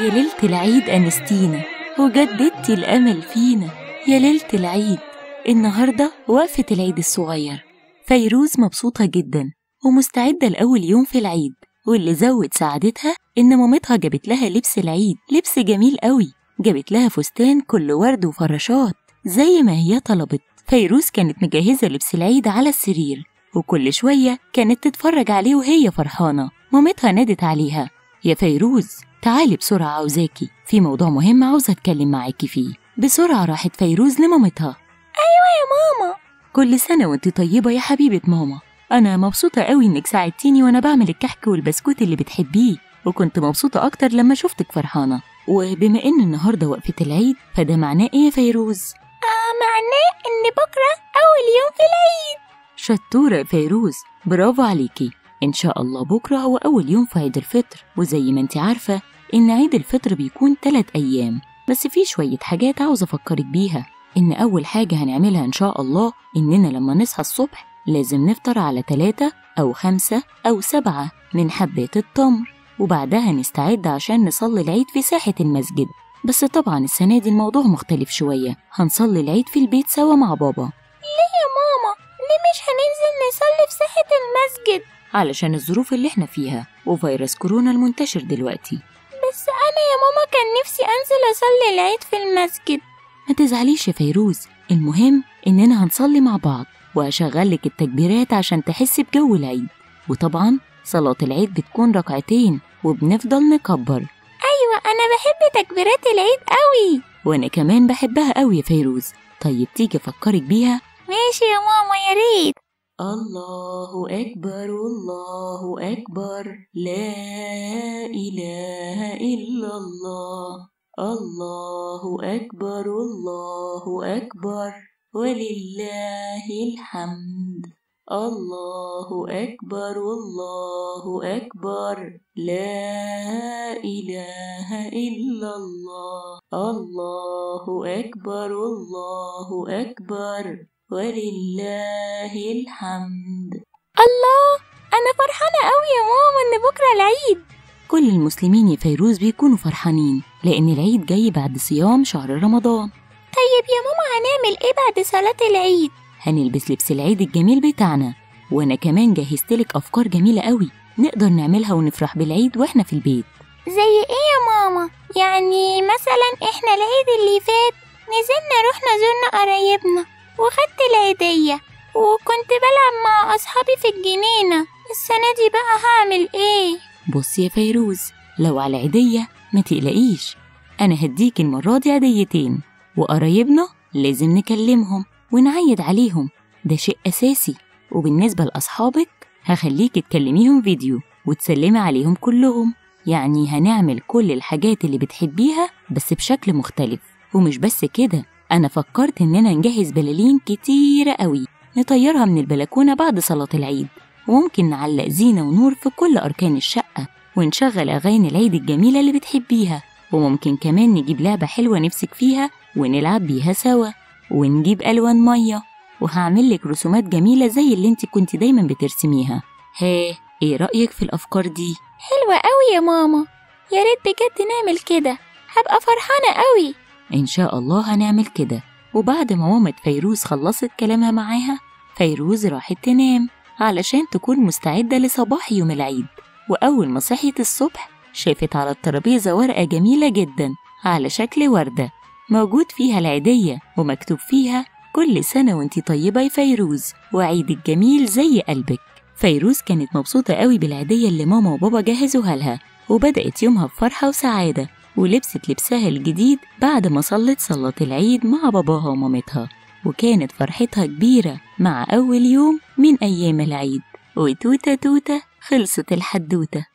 يا ليلة العيد أنستينا وجددتي الأمل فينا. يا ليلة العيد النهاردة وقفة العيد الصغير. فيروز مبسوطة جدا ومستعدة لأول يوم في العيد. واللي زود سعادتها إن مامتها جابت لها لبس العيد لبس جميل قوي. جابت لها فستان كله ورد وفراشات زي ما هي طلبت. فيروز كانت مجهزة لبس العيد على السرير وكل شوية كانت تتفرج عليه وهي فرحانة. مامتها نادت عليها يا فيروز تعالي بسرعة عاوزاكي في موضوع مهم عاوزة أتكلم معاكي فيه. بسرعة راحت فيروز لمامتها. أيوة يا ماما. كل سنة وانت طيبة يا حبيبة ماما. أنا مبسوطة قوي إنك ساعدتيني وأنا بعمل الكحك والبسكوت اللي بتحبيه وكنت مبسوطة أكتر لما شفتك فرحانة. وبما إن النهاردة وقفة العيد فده معناه إيه يا فيروز؟ آه معناه إن بكرة أول يوم في العيد. شطورة يا فيروز برافو عليكي. إن شاء الله بكرة هو أول يوم في عيد الفطر وزي ما انت عارفة إن عيد الفطر بيكون تلات أيام. بس في شوية حاجات عاوزة أفكرك بيها. إن أول حاجة هنعملها إن شاء الله إننا لما نصحى الصبح لازم نفطر على تلاتة أو خمسة أو سبعة من حبات التمر. وبعدها نستعد عشان نصلي العيد في ساحة المسجد. بس طبعا السنة دي الموضوع مختلف شوية. هنصلي العيد في البيت سوا مع بابا. ليه يا ماما؟ ليه مش هننزل نصلي في ساحة المسجد؟ علشان الظروف اللي إحنا فيها وفيروس كورونا المنتشر دلوقتي. بس أنا يا ماما كان نفسي أنزل أصلي العيد في المسجد. ما تزعليش يا فيروز. المهم إننا هنصلي مع بعض وهشغل لك التكبيرات عشان تحسي بجو العيد. وطبعا صلاة العيد بتكون ركعتين وبنفضل نكبر. أيوة أنا بحب تكبيرات العيد قوي. وأنا كمان بحبها قوي يا فيروز. طيب تيجي أفكرك بيها. ماشي يا ماما يا ريت. الله أكبر الله أكبر. لا إله إلا الله. الله أكبر الله أكبر. ولله الحمد. الله أكبر الله أكبر. لا إله إلا الله. الله أكبر الله أكبر. ولله الحمد. الله أنا فرحانة قوي يا ماما إن بكرة العيد. كل المسلمين يا فيروز بيكونوا فرحانين لأن العيد جاي بعد صيام شهر رمضان. طيب يا ماما هنعمل إيه بعد صلاة العيد؟ هنلبس لبس العيد الجميل بتاعنا وأنا كمان جهزتلك أفكار جميلة قوي نقدر نعملها ونفرح بالعيد وإحنا في البيت. زي إيه يا ماما؟ يعني مثلا إحنا العيد اللي فات نزلنا رحنا زرنا قرايبنا وخدت العيدية وكنت بلعب مع أصحابي في الجنينة السنة دي بقى هعمل إيه؟ بصي يا فيروز لو على عيدية ما تقلقيش أنا هديك المرة دي عيديتين وقرايبنا لازم نكلمهم. ونعيد عليهم. ده شيء أساسي. وبالنسبة لأصحابك هخليك تكلميهم فيديو وتسلمي عليهم كلهم. يعني هنعمل كل الحاجات اللي بتحبيها بس بشكل مختلف. ومش بس كده أنا فكرت إننا نجهز بلالين كتيرة قوي. نطيرها من البلكونة بعد صلاة العيد. وممكن نعلق زينة ونور في كل أركان الشقة ونشغل أغاني العيد الجميلة اللي بتحبيها. وممكن كمان نجيب لعبة حلوة نفسك فيها ونلعب بيها سوا. ونجيب ألوان مية. وهعمل لك رسومات جميلة زي اللي انت كنت دايما بترسميها. ها إيه رأيك في الأفكار دي؟ حلوة قوي يا ماما. يا ريت بجد نعمل كده. هبقى فرحانة قوي إن شاء الله هنعمل كده. وبعد ما مامة فيروز خلصت كلامها معاها فيروز راحت تنام علشان تكون مستعدة لصباح يوم العيد. وأول ما صحيت الصبح شافت على الترابيزة ورقة جميلة جدا على شكل وردة. موجود فيها العيدية ومكتوب فيها كل سنة وانتي طيبة يا فيروز وعيدك جميل زي قلبك. فيروز كانت مبسوطة قوي بالعيدية اللي ماما وبابا جهزوها لها وبدأت يومها بفرحة وسعادة ولبست لبسها الجديد بعد ما صلت صلاة العيد مع باباها ومامتها. وكانت فرحتها كبيرة مع أول يوم من أيام العيد. وتوتة توتة خلصت الحدوتة.